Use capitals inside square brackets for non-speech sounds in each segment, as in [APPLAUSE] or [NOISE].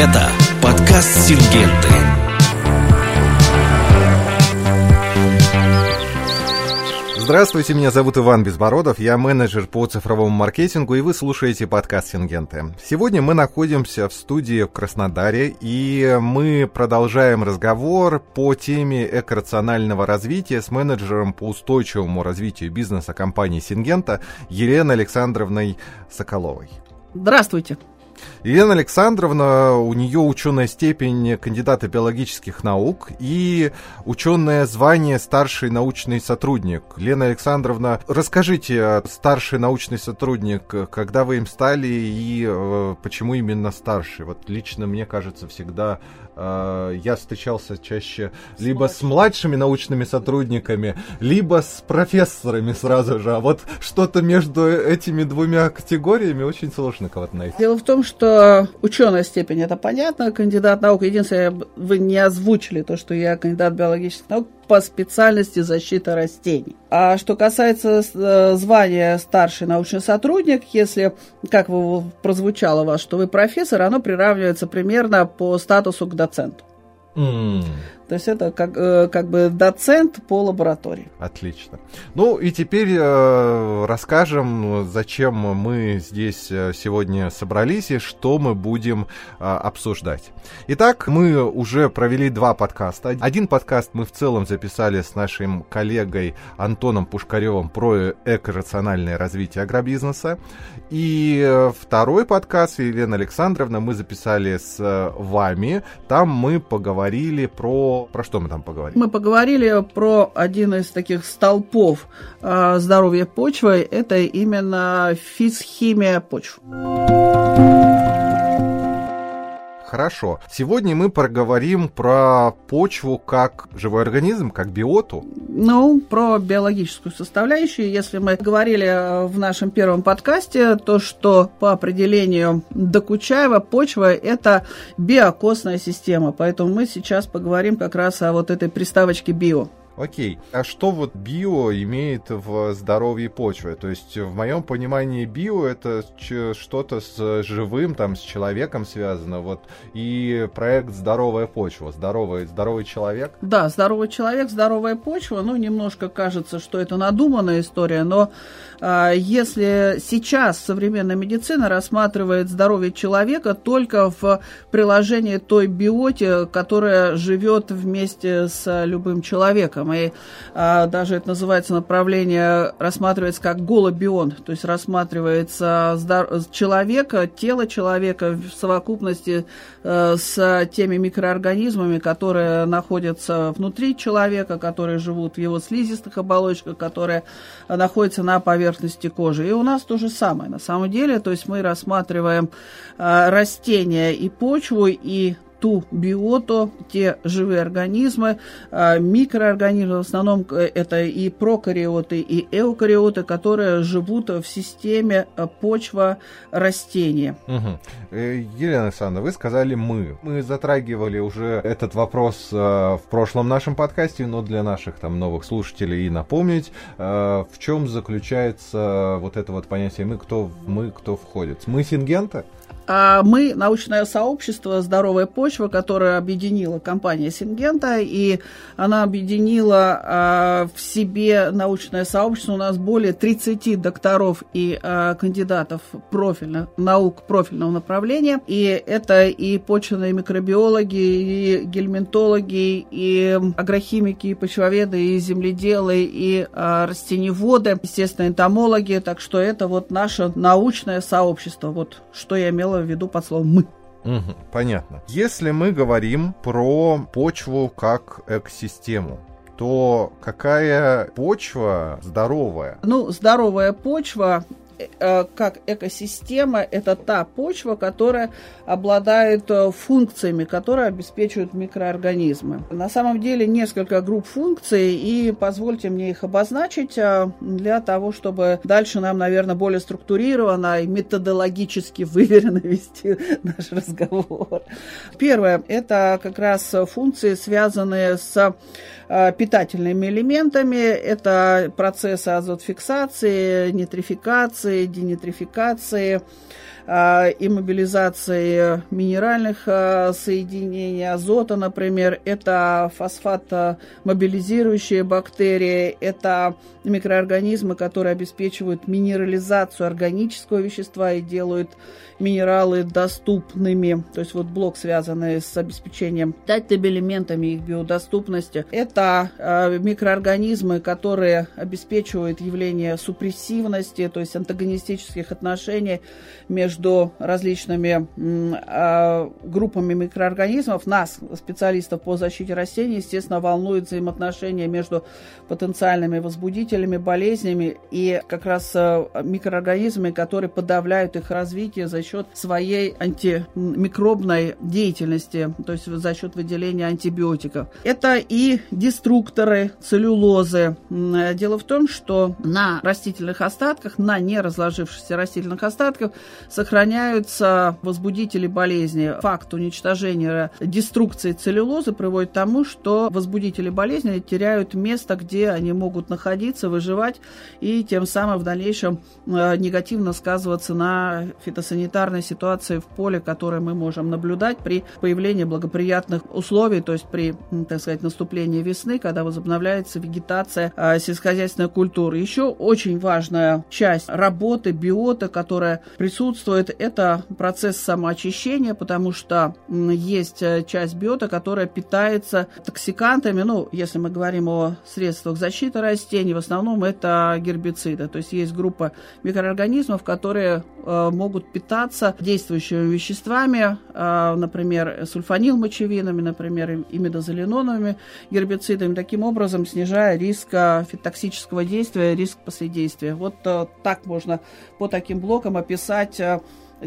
Это подкаст Сингенты. Здравствуйте, меня зовут Иван Безбородов, я менеджер по цифровому маркетингу, и вы слушаете подкаст Сингенты. Сегодня мы находимся в студии в Краснодаре, и мы продолжаем разговор по теме экорационального развития с менеджером по устойчивому развитию бизнеса компании Сингента Еленой Александровной Соколовой. Здравствуйте. Елена Александровна, у нее ученая степень кандидата биологических наук и ученое звание старший научный сотрудник. Елена Александровна, расскажите, старший научный сотрудник, когда вы им стали и э, почему именно старший? Вот лично мне кажется всегда я встречался чаще с либо младшими. с младшими научными сотрудниками, либо с профессорами сразу же. А вот что-то между этими двумя категориями очень сложно кого-то найти. Дело в том, что ученая степень, это понятно, кандидат наук. Единственное, вы не озвучили то, что я кандидат биологических наук по специальности защита растений. А что касается э, звания старший научный сотрудник, если, как вы, прозвучало вас, что вы профессор, оно приравнивается примерно по статусу к доценту. Mm. То есть это как, э, как бы доцент по лаборатории. Отлично. Ну и теперь э, расскажем, зачем мы здесь э, сегодня собрались и что мы будем э, обсуждать. Итак, мы уже провели два подкаста. Один подкаст мы в целом записали с нашим коллегой Антоном Пушкаревым про эко-рациональное развитие агробизнеса. И э, второй подкаст, Елена Александровна, мы записали с вами. Там мы поговорили про про что мы там поговорили? Мы поговорили про один из таких столпов э, здоровья почвы. Это именно физхимия почв. Хорошо. Сегодня мы проговорим про почву как живой организм, как биоту. Ну, про биологическую составляющую. Если мы говорили э, в нашем первом подкасте, то что по определению Докучаева почва – это биокосная система. Поэтому мы сейчас поговорим как раз о вот этой приставочке «био». Окей. А что вот био имеет в здоровье почвы? То есть в моем понимании био это что-то с живым, там, с человеком связано. Вот и проект «Здоровая почва». Здоровый, здоровый человек? Да, здоровый человек, здоровая почва. Ну, немножко кажется, что это надуманная история, но если сейчас современная медицина рассматривает здоровье человека только в приложении той биоте, которая живет вместе с любым человеком. И а, даже это называется направление, рассматривается как голобион, то есть рассматривается здор- человека, тело человека в совокупности а, с теми микроорганизмами, которые находятся внутри человека, которые живут в его слизистых оболочках, которые находятся на поверхности кожи. И у нас то же самое на самом деле, то есть мы рассматриваем а, растения и почву, и ту биоту, те живые организмы, а, микроорганизмы, в основном э, это и прокариоты, и эукариоты, которые живут в системе э, почва растения. Угу. Елена Александровна, вы сказали «мы». Мы затрагивали уже этот вопрос в прошлом нашем подкасте, но для наших там новых слушателей и напомнить, в чем заключается вот это вот понятие «мы», кто, мы, кто входит. Мы сингента? А мы научное сообщество «Здоровая почва», которое объединила компания «Сингента», и она объединила а, в себе научное сообщество. У нас более 30 докторов и а, кандидатов профильных, наук профильного направления. И это и почвенные микробиологи, и гельминтологи, и агрохимики, и почвоведы, и земледелы, и а, растеневоды, естественно, энтомологи. Так что это вот наше научное сообщество. Вот что я имела в виду под словом «мы». Угу, понятно. Если мы говорим про почву как экосистему, то какая почва здоровая? Ну, здоровая почва как экосистема, это та почва, которая обладает э, функциями, которые обеспечивают микроорганизмы. На самом деле несколько групп функций, и позвольте мне их обозначить э, для того, чтобы дальше нам, наверное, более структурированно и методологически выверенно вести [LAUGHS] наш разговор. Первое – это как раз функции, связанные с питательными элементами. Это процессы азотфиксации, нитрификации, денацификации, денитрификации, иммобилизации минеральных соединений, азота, например. Это фосфатомобилизирующие бактерии, это микроорганизмы, которые обеспечивают минерализацию органического вещества и делают минералы доступными. То есть вот блок, связанный с обеспечением элементами их биодоступности. Это э, микроорганизмы, которые обеспечивают явление супрессивности, то есть антагонистических отношений между различными э, группами микроорганизмов. Нас, специалистов по защите растений, естественно, волнует взаимоотношения между потенциальными возбудителями, болезнями и как раз э, микроорганизмами, которые подавляют их развитие за счет своей антимикробной деятельности, то есть за счет выделения антибиотиков. Это и деструкторы целлюлозы. Дело в том, что на растительных остатках, на неразложившихся растительных остатках сохраняются возбудители болезни. Факт уничтожения деструкции целлюлозы приводит к тому, что возбудители болезни теряют место, где они могут находиться, выживать и тем самым в дальнейшем э, негативно сказываться на фитосанитарной ситуации в поле, которое мы можем наблюдать при появлении благоприятных условий, то есть при, так сказать, наступлении весны, когда возобновляется вегетация э, сельскохозяйственной культуры. Еще очень важная часть работы биота, которая присутствует, это процесс самоочищения, потому что есть э, часть биота, которая питается токсикантами, ну, если мы говорим о средствах защиты растений, в основном это гербициды, то есть есть группа микроорганизмов, которые э, могут питаться действующими веществами, э, например, сульфанилмочевинами, например, имидозолиноновыми гербицидами, таким образом снижая риск фитоксического действия, риск последействия. Вот так можно по таким блокам описать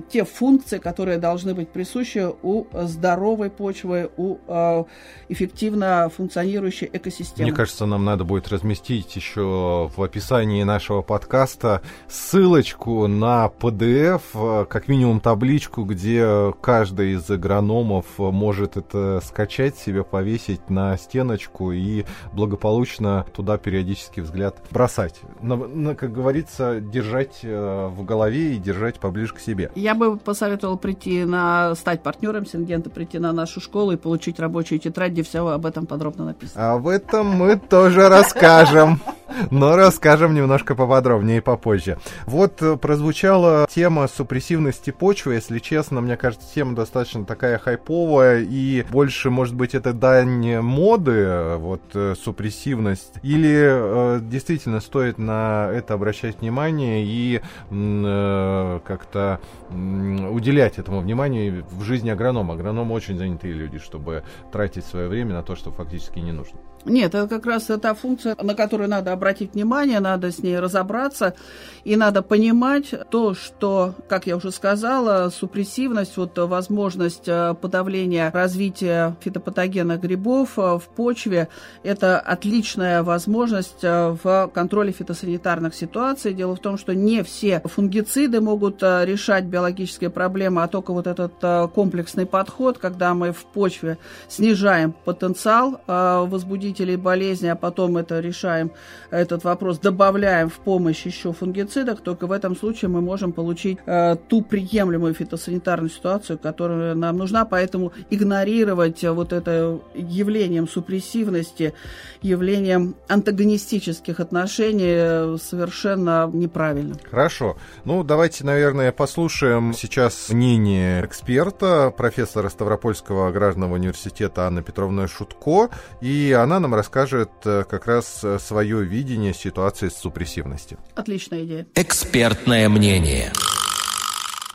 те функции, которые должны быть присущи у здоровой почвы, у э, эффективно функционирующей экосистемы. Мне кажется, нам надо будет разместить еще в описании нашего подкаста ссылочку на PDF, э, как минимум табличку, где каждый из агрономов может это скачать себе, повесить на стеночку и благополучно туда периодически взгляд бросать. На, как говорится, держать э, в голове и держать поближе к себе. Я бы посоветовала прийти на, стать партнером Сингента, прийти на нашу школу и получить рабочую тетрадь, где все об этом подробно написано. Об этом мы тоже расскажем. Но расскажем немножко поподробнее попозже. Вот э, прозвучала тема супрессивности почвы. Если честно, мне кажется, тема достаточно такая хайповая и больше, может быть, это дань моды, вот э, супрессивность. Или э, действительно стоит на это обращать внимание и э, как-то э, уделять этому внимание в жизни агронома. Агрономы очень занятые люди, чтобы тратить свое время на то, что фактически не нужно. Нет, это как раз та функция, на которую надо обратить внимание, надо с ней разобраться, и надо понимать то, что, как я уже сказала, супрессивность, вот возможность э, подавления развития фитопатогенных грибов э, в почве, это отличная возможность э, в контроле фитосанитарных ситуаций. Дело в том, что не все фунгициды могут решать биологические проблемы, а только вот этот комплексный подход, когда мы в почве снижаем потенциал возбудить возбудителей болезни, а потом это решаем, этот вопрос, добавляем в помощь еще фунгицидов, только в этом случае мы можем получить э, ту приемлемую фитосанитарную ситуацию, которая нам нужна, поэтому игнорировать вот это явлением супрессивности, явлением антагонистических отношений совершенно неправильно. Хорошо. Ну, давайте, наверное, послушаем сейчас мнение эксперта, профессора Ставропольского аграрного университета Анны Петровны Шутко, и она нам расскажет э, как раз э, свое видение ситуации с супрессивностью. Отличная идея. Экспертное мнение.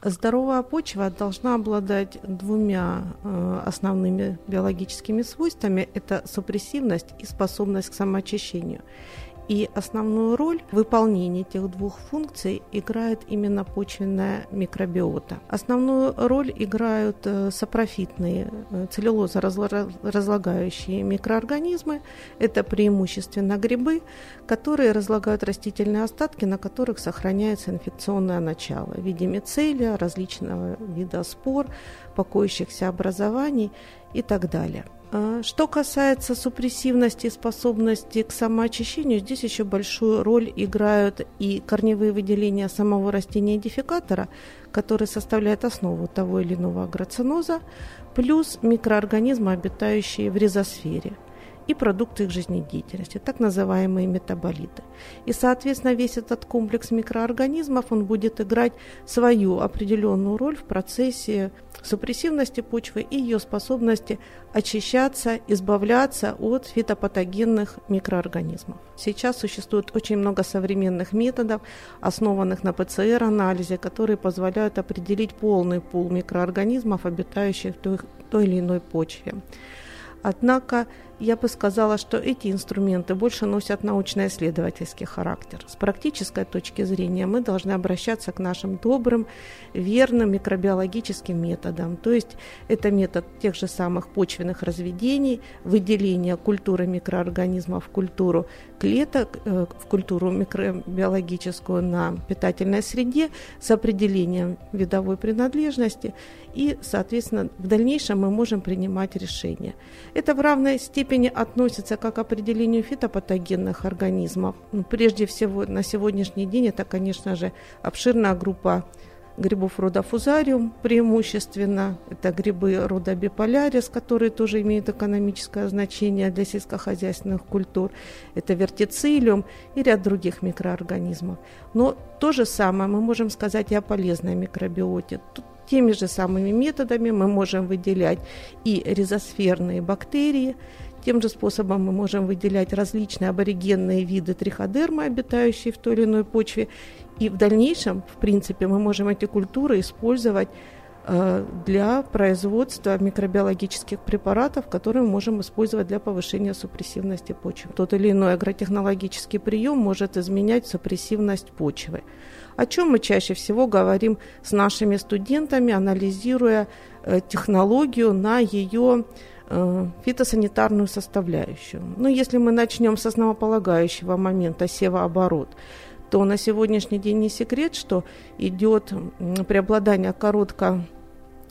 Здоровая почва должна обладать двумя э, основными биологическими свойствами. Это супрессивность и способность к самоочищению. И основную роль в выполнении этих двух функций играет именно почвенная микробиота. Основную роль играют э, сапрофитные э, целлюлозоразлагающие микроорганизмы. Это преимущественно грибы, которые разлагают растительные остатки, на которых сохраняется инфекционное начало в виде мицелия, различного вида спор, покоящихся образований и так далее. А, что касается супрессивности и способности к самоочищению, здесь еще большую роль играют и корневые выделения самого растения-идификатора, который составляет основу того или иного агроциноза, плюс микроорганизмы, обитающие в ризосфере – и продукты их жизнедеятельности, так называемые метаболиты. И, соответственно, весь этот комплекс микроорганизмов, он будет играть свою определенную роль в процессе супрессивности почвы и ее способности очищаться, избавляться от фитопатогенных микроорганизмов. Сейчас существует очень много современных методов, основанных на ПЦР-анализе, которые позволяют определить полный пул микроорганизмов, обитающих в той, той или иной почве. Однако я бы сказала, что эти инструменты больше носят научно-исследовательский характер. С практической точки зрения мы должны обращаться к нашим добрым, верным микробиологическим методам. То есть это метод тех же самых почвенных разведений, выделения культуры микроорганизмов в культуру клеток, э, в культуру микробиологическую на питательной среде с определением видовой принадлежности и, соответственно, в дальнейшем мы можем принимать решения. Это в равной степени степени относится как к определению фитопатогенных организмов. Ну, прежде всего, на сегодняшний день это, конечно же, обширная группа грибов рода фузариум преимущественно. Это грибы рода биполярис, которые тоже имеют экономическое значение для сельскохозяйственных культур. Это вертицилиум и ряд других микроорганизмов. Но то же самое мы можем сказать и о полезной микробиоте. Тут теми же самыми методами мы можем выделять и ризосферные бактерии, тем же способом мы можем выделять различные аборигенные виды триходермы, обитающие в той или иной почве. И в дальнейшем, в принципе, мы можем эти культуры использовать э, для производства микробиологических препаратов, которые мы можем использовать для повышения супрессивности почвы. Тот или иной агротехнологический прием может изменять супрессивность почвы. О чем мы чаще всего говорим с нашими студентами, анализируя э, технологию на ее фитосанитарную составляющую. Но если мы начнем с основополагающего момента севооборот, то на сегодняшний день не секрет, что идет преобладание коротко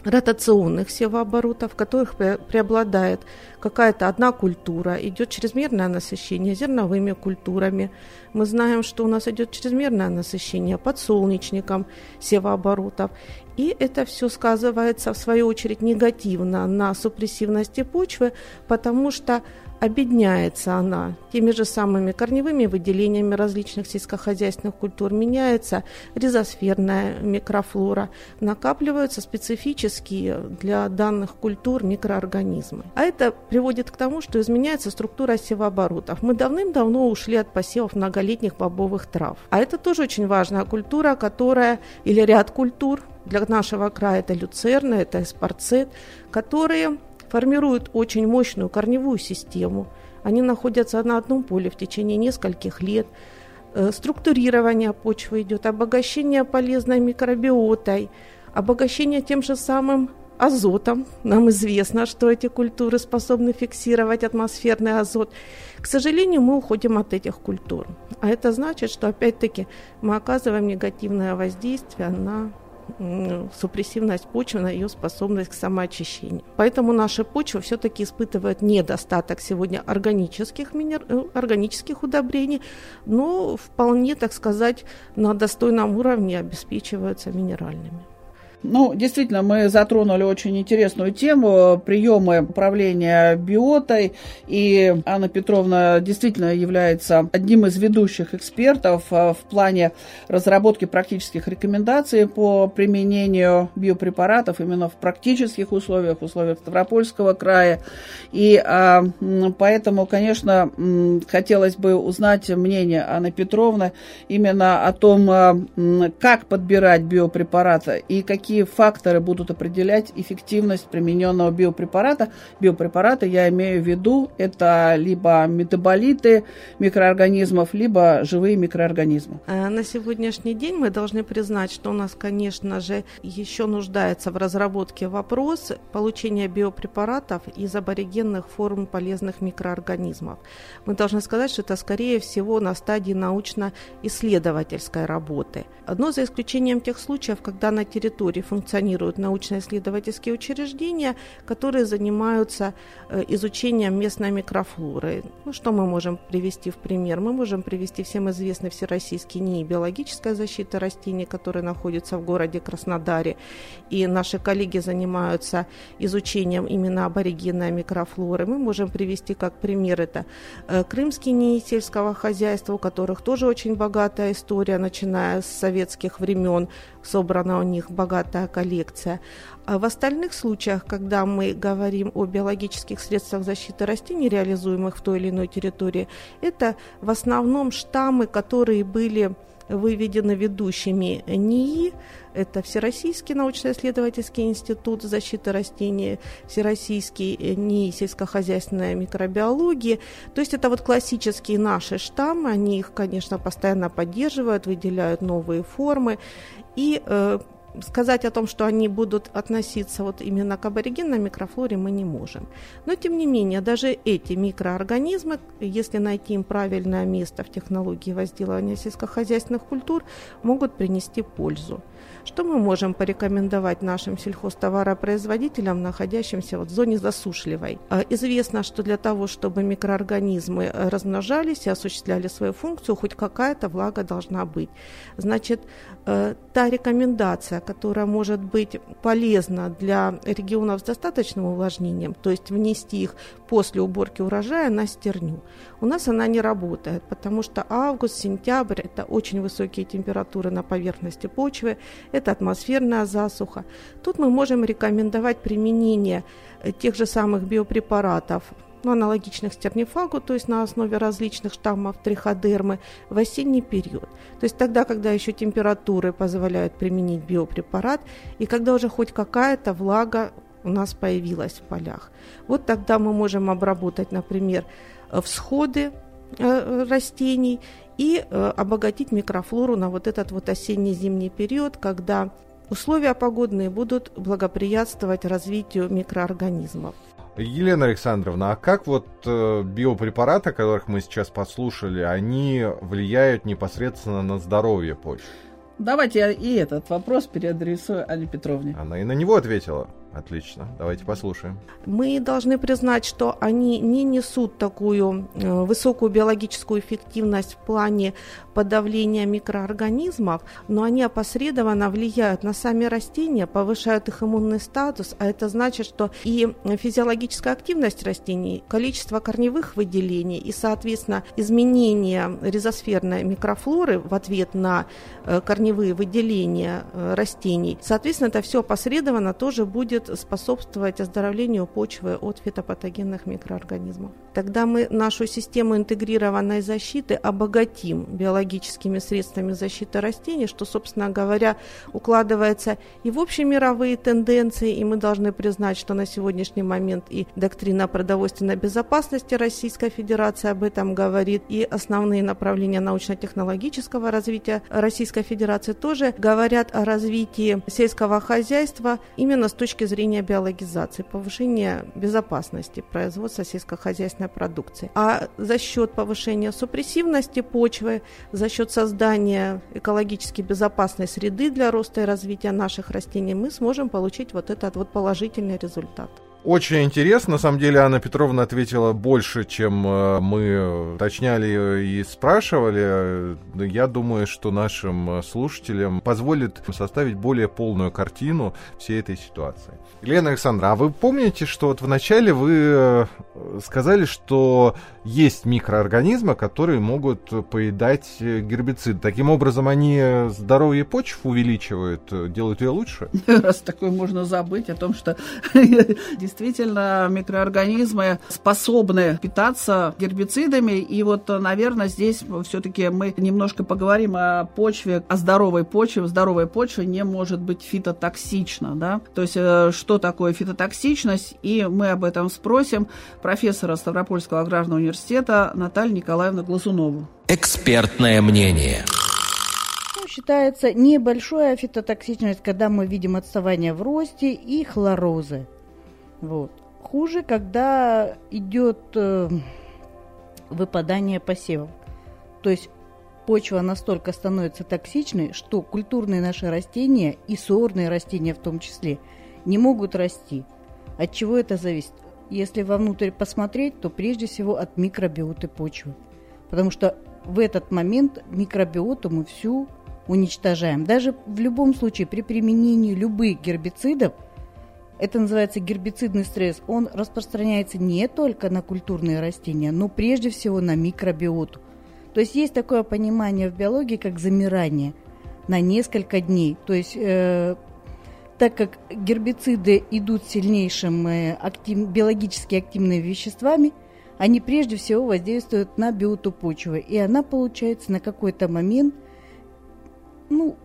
ротационных севооборотов, в которых преобладает какая-то одна культура, идет чрезмерное насыщение зерновыми культурами. Мы знаем, что у нас идет чрезмерное насыщение подсолнечником севооборотов. И это все сказывается, в свою очередь, негативно на супрессивности почвы, потому что обедняется она теми же самыми корневыми выделениями различных сельскохозяйственных культур, меняется ризосферная микрофлора, накапливаются специфические для данных культур микроорганизмы. А это приводит к тому, что изменяется структура севооборотов. Мы давным-давно ушли от посевов многолетних бобовых трав. А это тоже очень важная культура, которая, или ряд культур, для нашего края это люцерна, это эспарцет, которые формируют очень мощную корневую систему. Они находятся на одном поле в течение нескольких лет. Э, структурирование почвы идет, обогащение полезной микробиотой, обогащение тем же самым азотом. Нам известно, что эти культуры способны фиксировать атмосферный азот. К сожалению, мы уходим от этих культур. А это значит, что опять-таки мы оказываем негативное воздействие на супрессивность почвы, на ее способность к самоочищению. Поэтому наша почва все-таки испытывает недостаток сегодня органических, минер... Э, органических удобрений, но вполне, так сказать, на достойном уровне обеспечиваются минеральными. Ну, действительно, мы затронули очень интересную тему приемы управления биотой, и Анна Петровна действительно является одним из ведущих экспертов э, в плане разработки практических рекомендаций по применению биопрепаратов именно в практических условиях, условиях Ставропольского края. И а, поэтому, конечно, хотелось бы узнать мнение Анны Петровны именно о том, а, как подбирать биопрепараты и какие какие факторы будут определять эффективность примененного биопрепарата. Биопрепараты я имею в виду, это либо метаболиты микроорганизмов, либо живые микроорганизмы. Э, на сегодняшний день мы должны признать, что у нас, конечно же, еще нуждается в разработке вопрос получения биопрепаратов из аборигенных форм полезных микроорганизмов. Мы должны сказать, что это, скорее всего, на стадии научно-исследовательской работы. Но за исключением тех случаев, когда на территории территории функционируют научно-исследовательские учреждения, которые занимаются э, изучением местной микрофлоры. Ну, что мы можем привести в пример? Мы можем привести всем известный всероссийский НИИ «Биологическая защита растений», который находится в городе Краснодаре. И наши коллеги занимаются изучением именно аборигенной микрофлоры. Мы можем привести как пример это э, Крымский НИИ сельского хозяйства, у которых тоже очень богатая история, начиная с советских времен, собрана у них богатая коллекция. А в остальных случаях, когда мы говорим о биологических средствах защиты растений, реализуемых в той или иной территории, это в основном штаммы, которые были выведены ведущими НИИ, это Всероссийский научно-исследовательский институт защиты растений, Всероссийский НИИ сельскохозяйственной микробиологии. То есть это вот классические наши штаммы, они их, конечно, постоянно поддерживают, выделяют новые формы. И э, сказать о том, что они будут относиться вот именно к аборигенной микрофлоре, мы не можем. Но, тем не менее, даже эти микроорганизмы, если найти им правильное место в технологии возделывания сельскохозяйственных культур, могут принести пользу. Что мы можем порекомендовать нашим сельхозтоваропроизводителям, находящимся вот в зоне засушливой? А, известно, что для того, чтобы микроорганизмы размножались и осуществляли свою функцию, хоть какая-то влага должна быть. Значит, та рекомендация, которая может быть полезна для регионов с достаточным увлажнением, то есть внести их после уборки урожая на стерню, у нас она не работает, потому что август, сентябрь – это очень высокие температуры на поверхности почвы, это атмосферная засуха. Тут мы можем рекомендовать применение э, тех же самых биопрепаратов, ну, аналогичных стернифагу, то есть на основе различных штаммов триходермы, в осенний период. То есть тогда, когда еще температуры позволяют применить биопрепарат, и когда уже хоть какая-то влага у нас появилась в полях. Вот тогда мы можем обработать, например, всходы э, растений и э, обогатить микрофлору на вот этот вот осенне-зимний период, когда условия погодные будут благоприятствовать развитию микроорганизмов. Елена Александровна, а как вот э, биопрепараты, о которых мы сейчас послушали, они влияют непосредственно на здоровье почвы? Давайте я и этот вопрос переадресую Анне Петровне. Она и на него ответила. Отлично. Давайте послушаем. Мы должны признать, что они не несут такую э, высокую биологическую эффективность в плане подавления микроорганизмов, но они опосредованно влияют на сами растения, повышают их иммунный статус, а это значит, что и физиологическая активность растений, количество корневых выделений и, соответственно, изменение ризосферной микрофлоры в ответ на э, корневые выделения э, растений, соответственно, это все опосредованно тоже будет способствовать оздоровлению почвы от фитопатогенных микроорганизмов. Тогда мы нашу систему интегрированной защиты обогатим биологическими средствами защиты растений, что, собственно говоря, укладывается и в общемировые тенденции, и мы должны признать, что на сегодняшний момент и доктрина продовольственной безопасности Российской Федерации об этом говорит, и основные направления научно-технологического развития Российской Федерации тоже говорят о развитии сельского хозяйства именно с точки зрения биологизации, повышения безопасности производства сельскохозяйственной хозяйственной продукции. А за счет повышения супрессивности почвы, за счет создания экологически безопасной среды для роста и развития наших растений мы сможем получить вот этот вот положительный результат. Очень интересно. На самом деле Анна Петровна ответила больше, чем э, мы уточняли и спрашивали. Я думаю, что нашим слушателям позволит составить более полную картину всей этой ситуации. Елена Александра, а вы помните, что вот вначале вы э, сказали, что есть микроорганизмы, которые могут поедать гербицид. Таким образом, они здоровье почв увеличивают, делают ее лучше? [LAUGHS] Раз такое можно забыть о том, что [LAUGHS] действительно микроорганизмы способны питаться гербицидами. И вот, наверное, здесь все-таки мы немножко поговорим о почве, о здоровой почве. Здоровая почва не может быть фитотоксична. Да? То есть, э, что такое фитотоксичность? И мы об этом спросим профессора Ставропольского аграрного университета Наталью Николаевну Глазунову. Экспертное мнение ну, считается небольшая фитотоксичность, когда мы видим отставание в росте и хлорозы. Вот. Хуже, когда идет э, выпадание посевов. То есть почва настолько становится токсичной, что культурные наши растения и сорные растения в том числе не могут расти. От чего это зависит? Если вовнутрь посмотреть, то прежде всего от микробиоты почвы. Потому что в этот момент микробиоту мы всю уничтожаем. Даже в любом случае при применении любых гербицидов, это называется гербицидный стресс, он распространяется не только на культурные растения, но прежде всего на микробиоту. То есть есть такое понимание в биологии, как замирание на несколько дней. То есть э, так как гербициды идут сильнейшим э, актив, биологически активными веществами, они прежде всего воздействуют на биоту почвы, и она, получается, на какой-то момент, ну,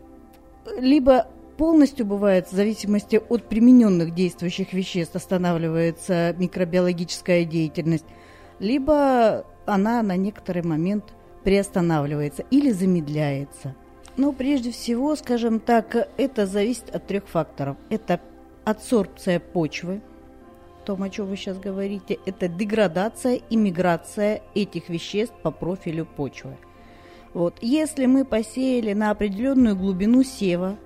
либо полностью бывает, в зависимости от примененных действующих веществ, останавливается микробиологическая деятельность, либо она на некоторый момент приостанавливается или замедляется. Но прежде всего, скажем так, это зависит от трех факторов. Это адсорбция почвы, то, о чем вы сейчас говорите, это деградация и миграция этих веществ по профилю почвы. Вот. Если мы посеяли на определенную глубину сева,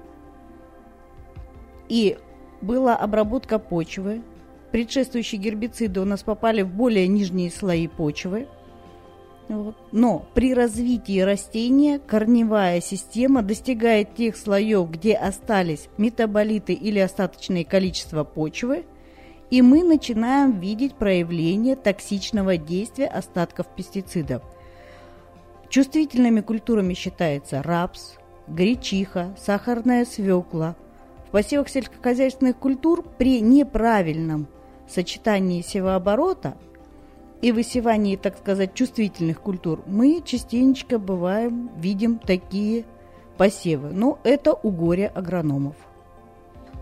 и была обработка почвы, предшествующие гербициды у нас попали в более нижние слои почвы, вот. Но при развитии растения корневая система достигает тех слоев, где остались метаболиты или остаточное количество почвы, и мы начинаем видеть проявление токсичного действия остатков пестицидов. Чувствительными культурами считается рапс, гречиха, сахарная свекла. В посевах сельскохозяйственных культур при неправильном сочетании севооборота – и высевании, так сказать, чувствительных культур, мы частенько бываем, видим такие посевы. Но это у горя агрономов.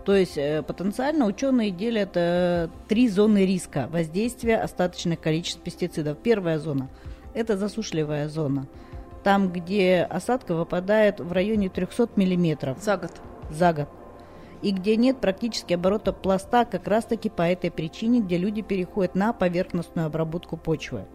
То есть э, потенциально ученые делят э, три зоны риска воздействия остаточных количеств пестицидов. Первая зона – это засушливая зона. Там, где осадка выпадает в районе 300 миллиметров. За год. За год и где нет практически оборота пласта как раз-таки по этой причине, где люди переходят на поверхностную обработку почвы.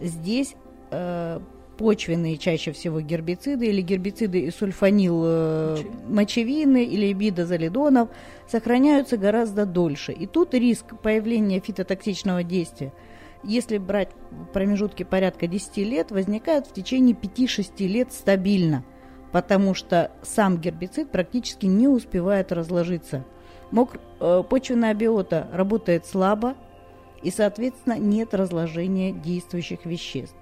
Здесь э, почвенные чаще всего гербициды или гербициды и сульфанил э, мочевины или бидозолидонов сохраняются гораздо дольше. И тут риск появления фитотоксичного действия, если брать промежутки порядка 10 лет, возникает в течение 5-6 лет стабильно – потому что сам гербицид практически не успевает разложиться. Мокр, э, почвенная биота работает слабо, и, соответственно, нет разложения действующих веществ.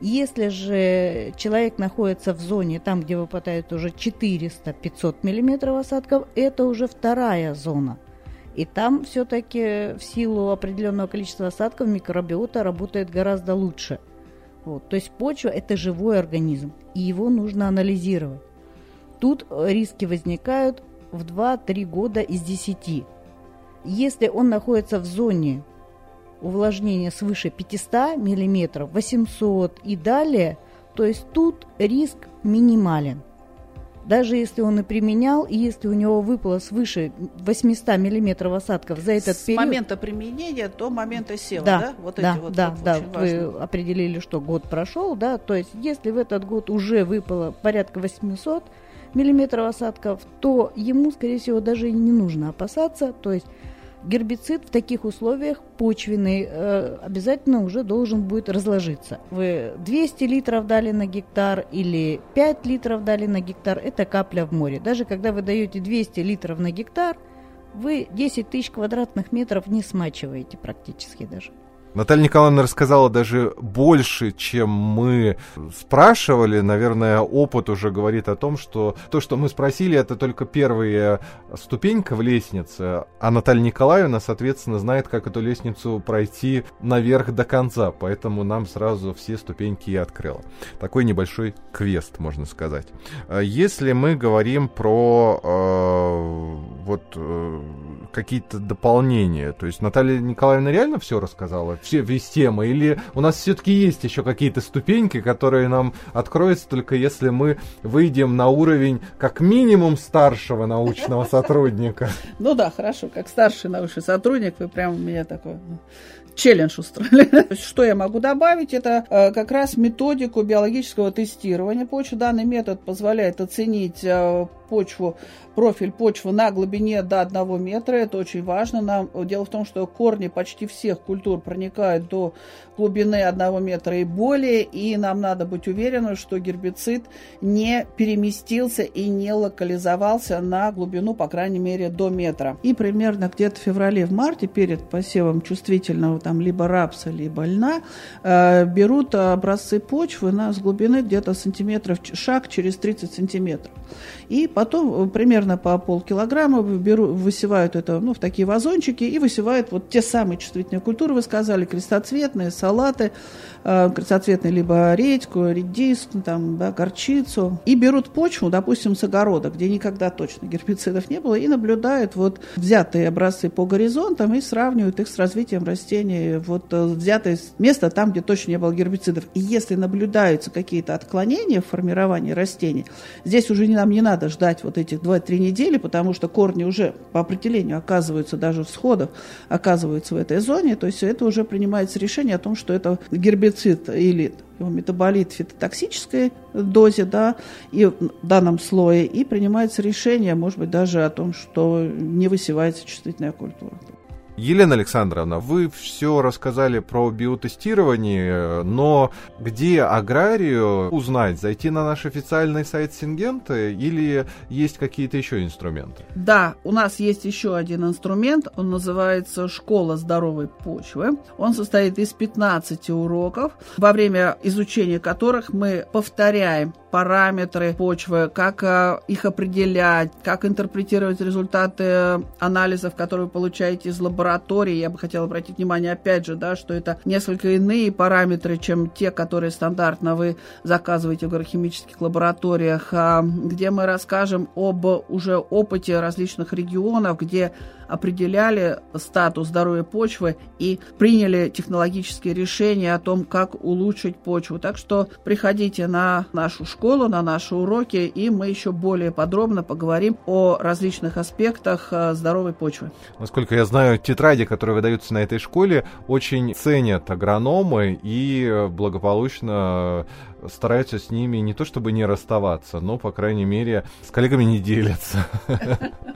Если же человек находится в зоне, там, где выпадает уже 400-500 мм осадков, это уже вторая зона. И там все-таки в силу определенного количества осадков микробиота работает гораздо лучше – вот. То есть почва – это живой организм, и его нужно анализировать. Тут риски возникают в 2-3 года из 10. Если он находится в зоне увлажнения свыше 500 мм, 800 и далее, то есть тут риск минимален – даже если он и применял, и если у него выпало свыше 800 миллиметров осадков за этот С период... С момента применения до момента села, да? Да, вот да, эти вот, да, вот да. Вы определили, что год прошел, да, то есть если в этот год уже выпало порядка 800 миллиметров осадков, то ему, скорее всего, даже и не нужно опасаться, то есть гербицид в таких условиях почвенный э, обязательно уже должен будет разложиться. Вы 200 литров дали на гектар или 5 литров дали на гектар, это капля в море. Даже когда вы даете 200 литров на гектар, вы 10 тысяч квадратных метров не смачиваете практически даже. Наталья Николаевна рассказала даже больше, чем мы спрашивали. Наверное, опыт уже говорит о том, что то, что мы спросили, это только первая ступенька в лестнице, а Наталья Николаевна, соответственно, знает, как эту лестницу пройти наверх до конца, поэтому нам сразу все ступеньки и открыла. Такой небольшой квест, можно сказать. А если мы говорим про э, вот э, какие-то дополнения, то есть Наталья Николаевна реально все рассказала, все системы? Или у нас все-таки есть еще какие-то ступеньки, которые нам откроются только если мы выйдем на уровень как минимум старшего научного сотрудника? [LAUGHS] Ну да, хорошо, как старший научный сотрудник, вы прям меня такой челлендж устроили. [LAUGHS] Что я могу добавить? Это э, как раз методику биологического тестирования почвы. Данный метод позволяет оценить э, почву, профиль почвы на глубине до 1 метра. Это очень важно. Нам, дело в том, что корни почти всех культур проникают до глубины 1 метра и более, и нам надо быть уверены, что гербицид не переместился и не локализовался на глубину, по крайней мере, до метра. И примерно где-то в феврале, в марте, перед посевом чувствительного там либо рапса, либо льна, э, берут образцы почвы на, с глубины где-то сантиметров, шаг через 30 сантиметров. И потом э, примерно по полкилограмма беру, высевают это ну, в такие вазончики и высевают вот те самые чувствительные культуры, вы сказали, крестоцветные, салаты, э, крестоцветные либо редьку, редиску, там, да, горчицу. И берут почву, допустим, с огорода, где никогда точно гербицидов не было, и наблюдают вот взятые образцы по горизонтам и сравнивают их с развитием растений, вот э, взятое место там, где точно не было гербицидов. И если наблюдаются какие-то отклонения в формировании растений, здесь уже нам не надо ждать вот этих 2-3 недели, потому что корни уже по определению оказываются, даже всходов оказываются в этой зоне, то есть это уже принимается решение о том, что это гербицид или его метаболит в фитотоксической дозе, да, и в данном слое, и принимается решение, может быть, даже о том, что не высевается чувствительная культура. Елена Александровна, вы все рассказали про биотестирование, но где аграрию узнать? Зайти на наш официальный сайт Сингента или есть какие-то еще инструменты? Да, у нас есть еще один инструмент, он называется «Школа здоровой почвы». Он состоит из 15 уроков, во время изучения которых мы повторяем параметры почвы, как э, их определять, как интерпретировать результаты анализов, которые вы получаете из лаборатории. Я бы хотела обратить внимание, опять же, да, что это несколько иные параметры, чем те, которые стандартно вы заказываете в агрохимических лабораториях, а, где мы расскажем об уже опыте различных регионов, где определяли статус здоровья почвы и приняли технологические решения о том, как улучшить почву. Так что приходите на нашу школу, на наши уроки, и мы еще более подробно поговорим о различных аспектах э, здоровой почвы. Насколько я знаю, тетради, которые выдаются на этой школе, очень ценят агрономы и благополучно стараются с ними не то чтобы не расставаться, но, по крайней мере, с коллегами не делятся. [LAUGHS]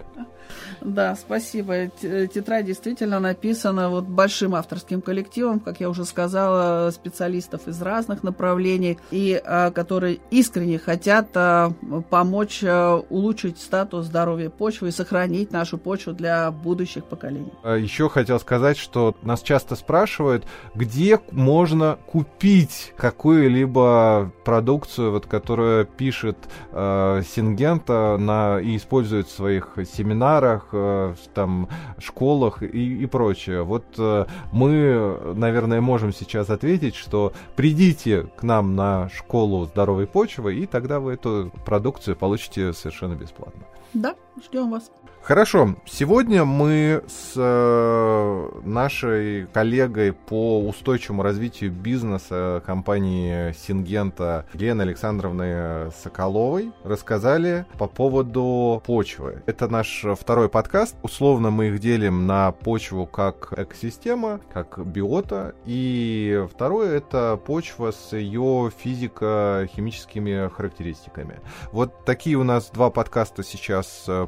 Да, спасибо. Тетрадь действительно написана вот большим авторским коллективом, как я уже сказала, специалистов из разных направлений, и а, которые искренне хотят а, помочь а, улучшить статус здоровья почвы и сохранить нашу почву для будущих поколений. Еще хотел сказать, что нас часто спрашивают, где можно купить какую-либо продукцию, вот, которую пишет э, Сингента на, и использует в своих семинарах, Э, там, школах и, и прочее. Вот э, мы, наверное, можем сейчас ответить, что придите к нам на школу здоровой почвы, и тогда вы эту продукцию получите совершенно бесплатно. Да, ждем вас. Хорошо, сегодня мы с э, нашей коллегой по устойчивому развитию бизнеса компании Сингента Еленой Александровной Соколовой рассказали по поводу почвы. Это наш второй подкаст. Условно мы их делим на почву как экосистема, как биота. И второе это почва с ее физико-химическими характеристиками. Вот такие у нас два подкаста сейчас э,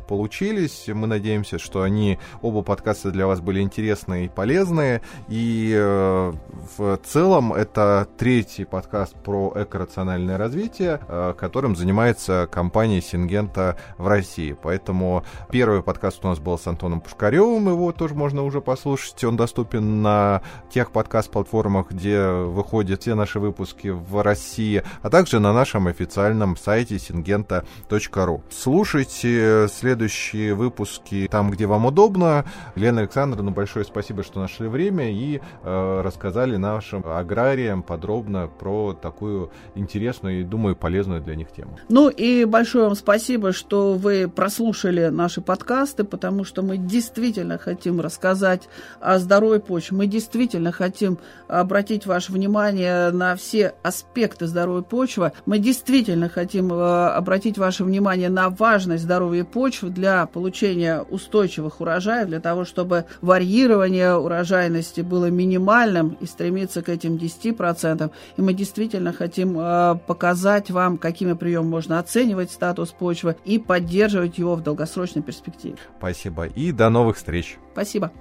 получились мы надеемся, что они, оба подкаста для вас были интересные и полезные. И э, в целом это третий подкаст про экорациональное развитие, э, которым занимается компания Сингента в России. Поэтому первый подкаст у нас был с Антоном Пушкаревым, его тоже можно уже послушать. Он доступен на тех подкаст-платформах, где выходят все наши выпуски в России, а также на нашем официальном сайте singenta.ru. Слушайте следующие выпуски там, где вам удобно. Лена Александровна, большое спасибо, что нашли время и э, рассказали нашим аграриям подробно про такую интересную и, думаю, полезную для них тему. Ну и большое вам спасибо, что вы прослушали наши подкасты, потому что мы действительно хотим рассказать о здоровой почве. Мы действительно хотим обратить ваше внимание на все аспекты здоровой почвы. Мы действительно хотим э, обратить ваше внимание на важность здоровья почвы для получения устойчивых урожаев, для того, чтобы варьирование урожайности было минимальным и стремиться к этим 10%. И мы действительно хотим э, показать вам, какими приемами можно оценивать статус почвы и поддерживать его в долгосрочной перспективе. Спасибо и до новых встреч. Спасибо.